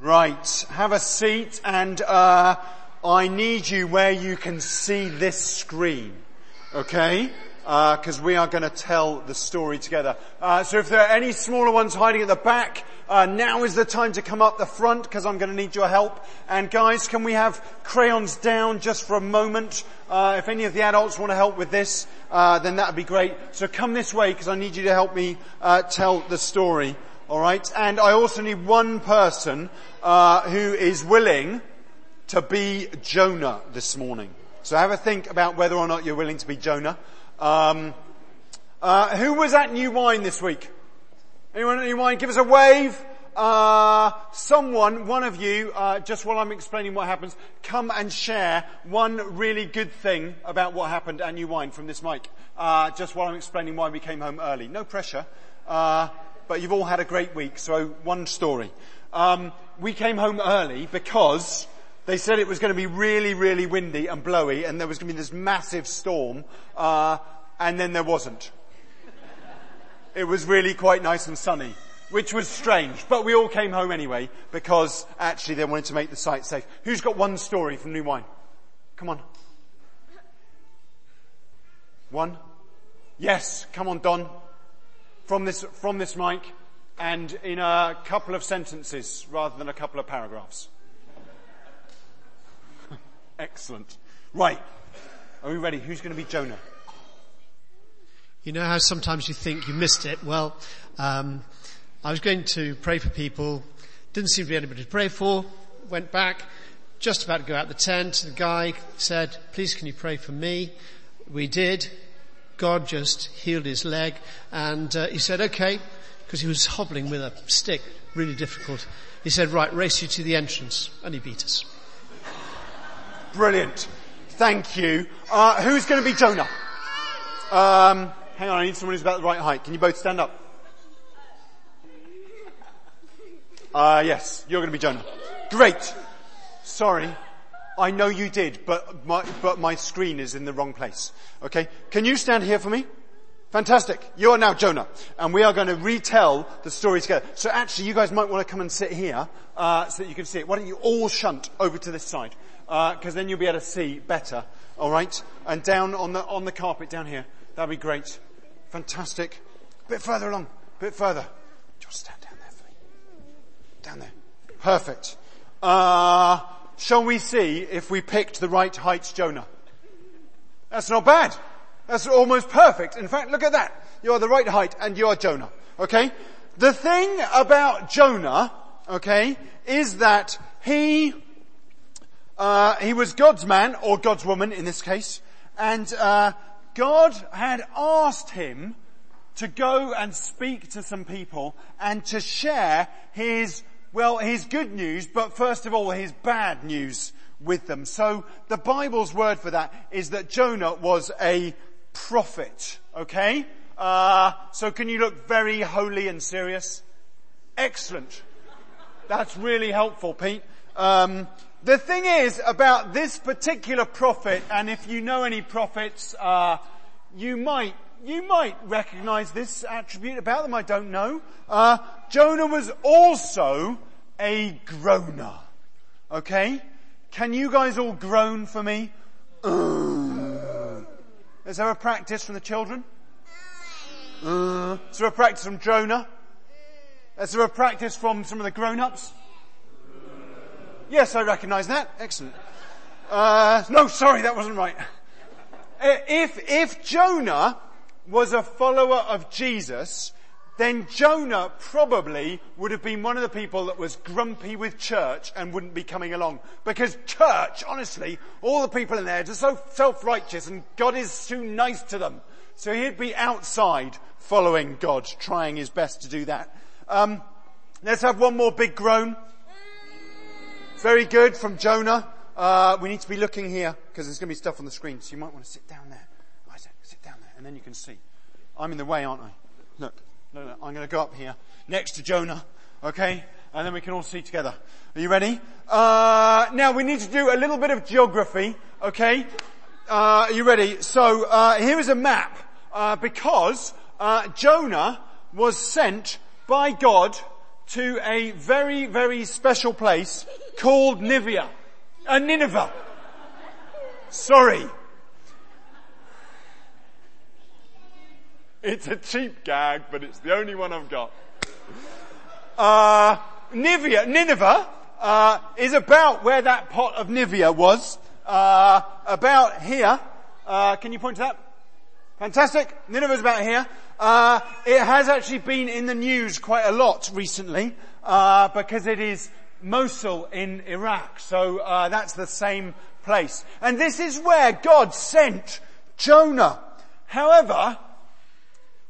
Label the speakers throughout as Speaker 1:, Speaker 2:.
Speaker 1: Right. Have a seat and, uh, I need you where you can see this screen. Okay? because uh, we are going to tell the story together. Uh, so if there are any smaller ones hiding at the back, uh, now is the time to come up the front because I'm going to need your help. And guys, can we have crayons down just for a moment? Uh, if any of the adults want to help with this, uh, then that would be great. So come this way because I need you to help me uh, tell the story. All right, and I also need one person who is willing to be Jonah this morning. So have a think about whether or not you're willing to be Jonah. Um, uh, who was at New Wine this week? Anyone at New Wine? Give us a wave. Uh, someone, one of you, uh, just while I'm explaining what happens, come and share one really good thing about what happened at New Wine from this mic. Uh, just while I'm explaining why we came home early. No pressure. Uh, but you've all had a great week, so one story. Um, we came home early because they said it was going to be really, really windy and blowy, and there was going to be this massive storm, uh, and then there wasn't. It was really quite nice and sunny, which was strange, but we all came home anyway because actually they wanted to make the site safe. Who's got one story from New Wine? Come on. One? Yes, come on, Don. From this, from this mic, and in a couple of sentences rather than a couple of paragraphs. Excellent. Right. Are we ready? Who's going to be Jonah?
Speaker 2: You know how sometimes you think you missed it? Well, um, I was going to pray for people. Didn't seem to be anybody to pray for. Went back. Just about to go out the tent. The guy said, please can you pray for me? We did. God just healed his leg and uh, he said, okay, because he was hobbling with a stick, really difficult. He said, right, race you to the entrance. And he beat us.
Speaker 1: Brilliant. Thank you. Uh, who's going to be Jonah? Um, hang on, I need someone who's about the right height. Can you both stand up? Uh, yes, you're going to be Jonah. Great. Sorry. I know you did, but my, but my screen is in the wrong place. Okay? Can you stand here for me? Fantastic. You are now Jonah. And we are going to retell the story together. So actually, you guys might want to come and sit here, uh, so that you can see it. Why don't you all shunt over to this side? because uh, then you'll be able to see better. All right, and down on the on the carpet down here. That'd be great. Fantastic. A bit further along. A bit further. Just stand down there for me. Down there. Perfect. Uh, shall we see if we picked the right height, Jonah? That's not bad. That's almost perfect. In fact, look at that. You are the right height and you are Jonah. Okay? The thing about Jonah, okay, is that he uh, he was God's man, or God's woman in this case, and uh, God had asked him to go and speak to some people and to share his, well, his good news, but first of all his bad news with them. So the Bible's word for that is that Jonah was a prophet, okay? Uh, so can you look very holy and serious? Excellent. That's really helpful, Pete. Um, the thing is about this particular prophet, and if you know any prophets, uh, you might you might recognize this attribute about them. I don't know. Uh, Jonah was also a groaner. Okay, can you guys all groan for me? Uh, is there a practice from the children? Uh, is there a practice from Jonah? Is there a practice from some of the grown-ups? Yes, I recognize that. Excellent. Uh, no, sorry, that wasn't right. Uh, if, if Jonah was a follower of Jesus, then Jonah probably would have been one of the people that was grumpy with church and wouldn't be coming along. Because church, honestly, all the people in there are so self-righteous and God is too nice to them. So he'd be outside following God, trying his best to do that. Um, let's have one more big groan. Very good from Jonah. Uh, we need to be looking here because there's going to be stuff on the screen. So you might want to sit down there. Isaac, sit down there, and then you can see. I'm in the way, aren't I? Look, no, no, I'm going to go up here next to Jonah. Okay, and then we can all see together. Are you ready? Uh, now we need to do a little bit of geography. Okay, uh, are you ready? So uh, here is a map uh, because uh, Jonah was sent by God to a very, very special place called Nivea. Uh, Nineveh. Sorry. It's a cheap gag, but it's the only one I've got. Uh, Nivea, Nineveh, uh, is about where that pot of Nivea was. Uh, about here. Uh, can you point to that? Fantastic. Nineveh's about here. Uh, it has actually been in the news quite a lot recently uh, because it is Mosul in Iraq. So uh, that's the same place. And this is where God sent Jonah. However,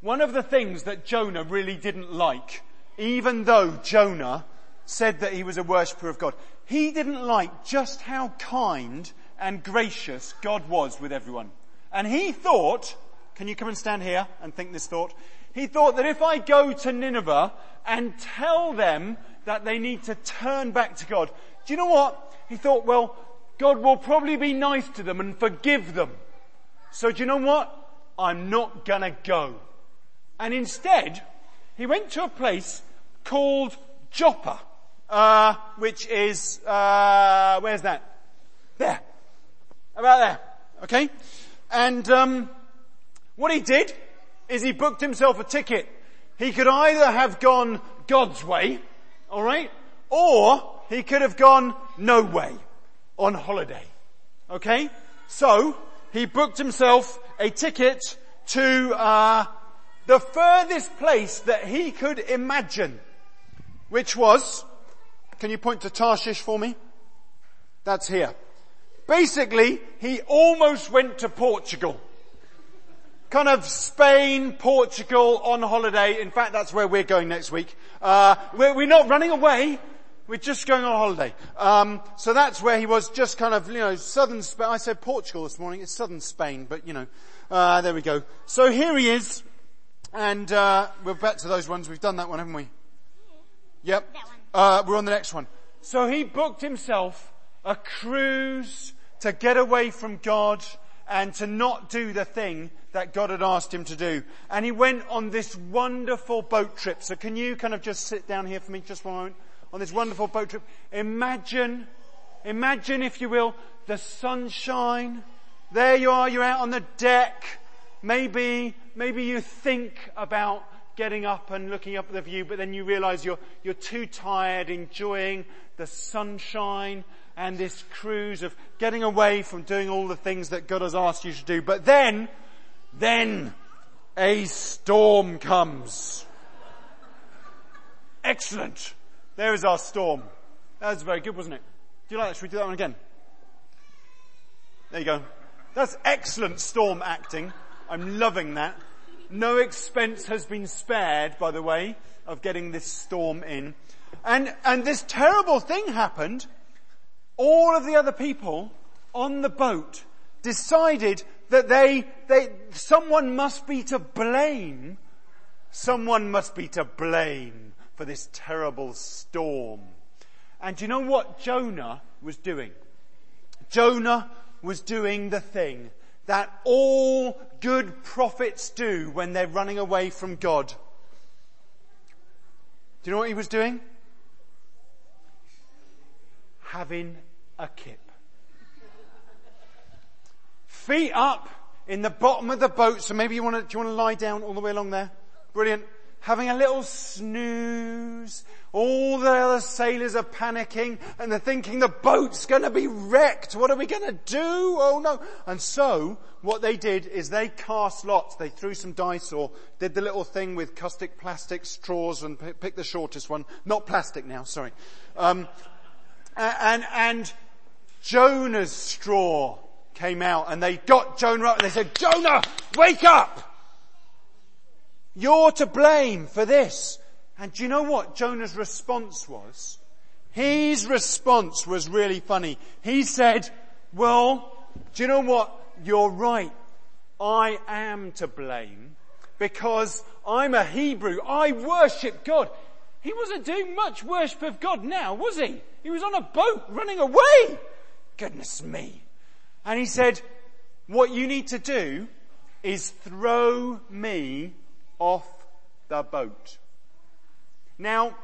Speaker 1: one of the things that Jonah really didn't like, even though Jonah said that he was a worshipper of God, he didn't like just how kind and gracious God was with everyone. And he thought, can you come and stand here and think this thought? He thought that if I go to Nineveh and tell them that they need to turn back to God, do you know what? He thought, well, God will probably be nice to them and forgive them. So do you know what? I'm not gonna go. And instead, he went to a place called Joppa, uh, which is, uh, where's that? There. About there. Okay? And, um, what he did is he booked himself a ticket. He could either have gone God's way, alright, or he could have gone no way on holiday. Okay? So, he booked himself a ticket to, uh, the furthest place that he could imagine, which was, can you point to Tarshish for me? That's here. Basically, he almost went to Portugal. Kind of Spain, Portugal on holiday. In fact, that's where we're going next week. Uh, we're, we're not running away. We're just going on holiday. Um, so that's where he was, just kind of, you know, southern Spain. I said Portugal this morning. It's southern Spain, but you know, uh, there we go. So here he is, and uh, we're back to those ones. We've done that one, haven't we? Yep. Uh, we're on the next one. So he booked himself a cruise to get away from God and to not do the thing that God had asked him to do. And he went on this wonderful boat trip. So can you kind of just sit down here for me just one moment? On this wonderful boat trip. Imagine, imagine if you will, the sunshine. There you are, you're out on the deck. Maybe, maybe you think about getting up and looking up at the view, but then you realize you're, you're too tired enjoying the sunshine and this cruise of getting away from doing all the things that God has asked you to do. But then, then a storm comes. Excellent. There is our storm. That was very good, wasn't it? Do you like that? Should we do that one again? There you go. That's excellent storm acting. I'm loving that. No expense has been spared, by the way, of getting this storm in. And, and this terrible thing happened. All of the other people on the boat decided that they, they, someone must be to blame. Someone must be to blame for this terrible storm. And you know what Jonah was doing? Jonah was doing the thing that all good prophets do when they're running away from God. Do you know what he was doing? Having a kip. Feet up in the bottom of the boat, so maybe you want to, do you want to lie down all the way along there? Brilliant having a little snooze. All the other sailors are panicking and they're thinking the boat's gonna be wrecked. What are we gonna do? Oh no. And so, what they did is they cast lots. They threw some dice or did the little thing with caustic plastic straws and picked the shortest one. Not plastic now, sorry. Um, and, and Jonah's straw came out and they got Jonah up and they said, Jonah, wake up! You're to blame for this. And do you know what Jonah's response was? His response was really funny. He said, well, do you know what? You're right. I am to blame because I'm a Hebrew. I worship God. He wasn't doing much worship of God now, was he? He was on a boat running away. Goodness me. And he said, what you need to do is throw me off the boat. Now,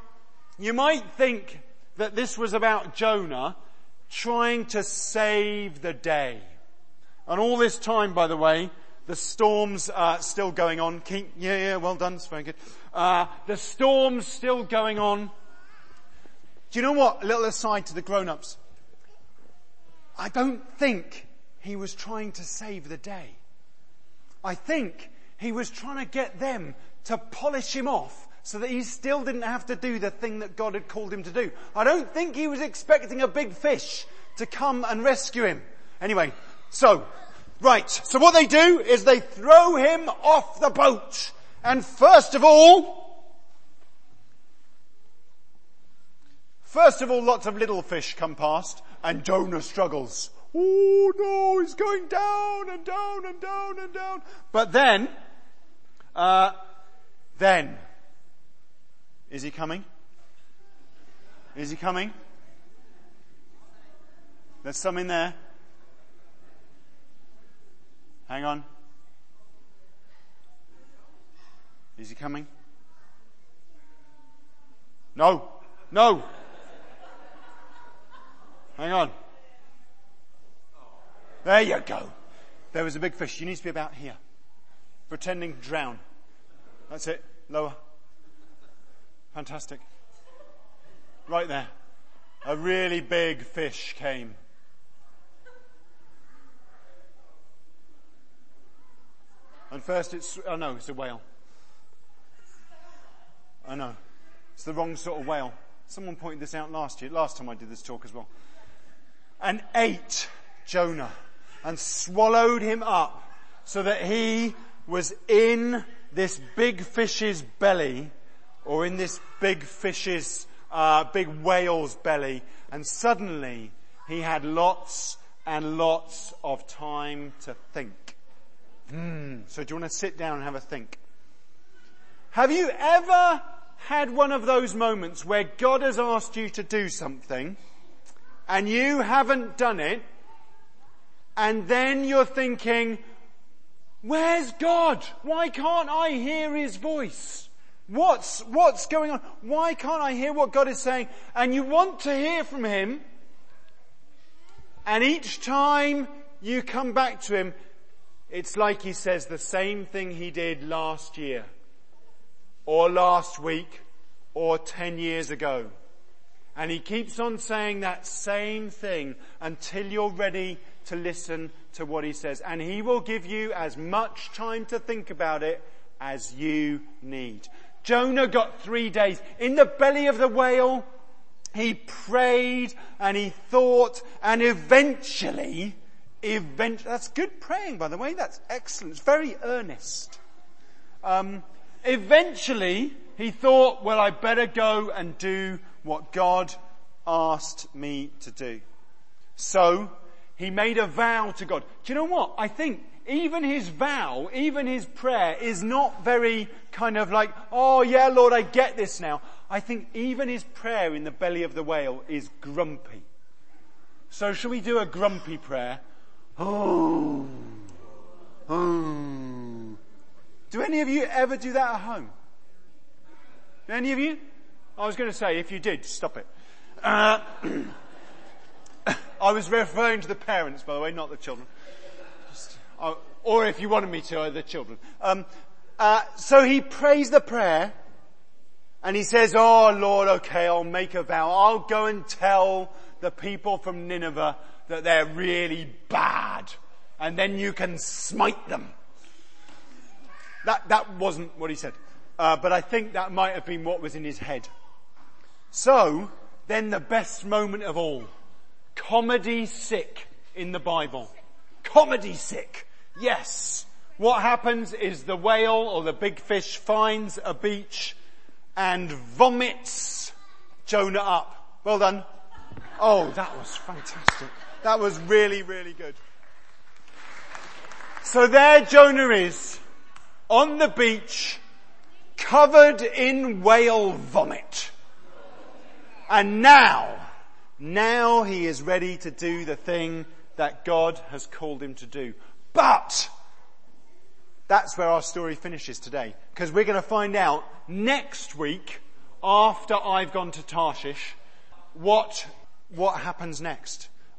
Speaker 1: You might think that this was about Jonah trying to save the day. And all this time, by the way, the storm's uh, still going on. Yeah, yeah, well done. It's very good. Uh, the storm's still going on. Do you know what? A little aside to the grown-ups. I don't think he was trying to save the day. I think he was trying to get them to polish him off so that he still didn't have to do the thing that God had called him to do. I don't think he was expecting a big fish to come and rescue him. Anyway, so Right, so what they do is they throw him off the boat. And first of all, first of all, lots of little fish come past and Jonah struggles. Oh no, he's going down and down and down and down. But then, uh, then, is he coming? Is he coming? There's some in there. Hang on. Is he coming? No. No. Hang on. There you go. There was a big fish. You need to be about here. Pretending to drown. That's it. Lower. Fantastic. Right there. A really big fish came. And first it's, oh no, it's a whale. I know. It's the wrong sort of whale. Someone pointed this out last year, last time I did this talk as well. And ate Jonah and swallowed him up so that he was in this big fish's belly or in this big fish's, uh, big whale's belly and suddenly he had lots and lots of time to think. Hmm. So do you want to sit down and have a think? Have you ever had one of those moments where God has asked you to do something and you haven't done it and then you're thinking, where's God? Why can't I hear His voice? What's, what's going on? Why can't I hear what God is saying? And you want to hear from Him and each time you come back to Him, it's like he says the same thing he did last year, or last week, or ten years ago. And he keeps on saying that same thing until you're ready to listen to what he says. And he will give you as much time to think about it as you need. Jonah got three days. In the belly of the whale, he prayed and he thought and eventually eventually, that's good praying by the way, that's excellent, it's very earnest. Um, eventually, he thought, well, I better go and do what God asked me to do. So, he made a vow to God. Do you know what? I think even his vow, even his prayer is not very kind of like, oh yeah, Lord, I get this now. I think even his prayer in the belly of the whale is grumpy. So shall we do a grumpy prayer? Oh. Oh. Do any of you ever do that at home? Any of you? I was going to say, if you did, stop it. Uh, I was referring to the parents, by the way, not the children. Just, uh, or if you wanted me to, uh, the children. Um, uh, so he prays the prayer, and he says, "Oh Lord, okay, I'll make a vow. I'll go and tell the people from Nineveh that they're really bad and then you can smite them. That, that wasn't what he said. Uh, but I think that might have been what was in his head. So, then the best moment of all. Comedy sick in the Bible. Comedy sick. Yes. What happens is the whale or the big fish finds a beach and vomits Jonah up. Well done. Oh, that was fantastic. That was really, really good. So there Jonah is, on the beach, covered in whale vomit. And now, now he is ready to do the thing that God has called him to do. But, that's where our story finishes today. Because we're going to find out next week after I've gone to Tarshish, what, what happens next?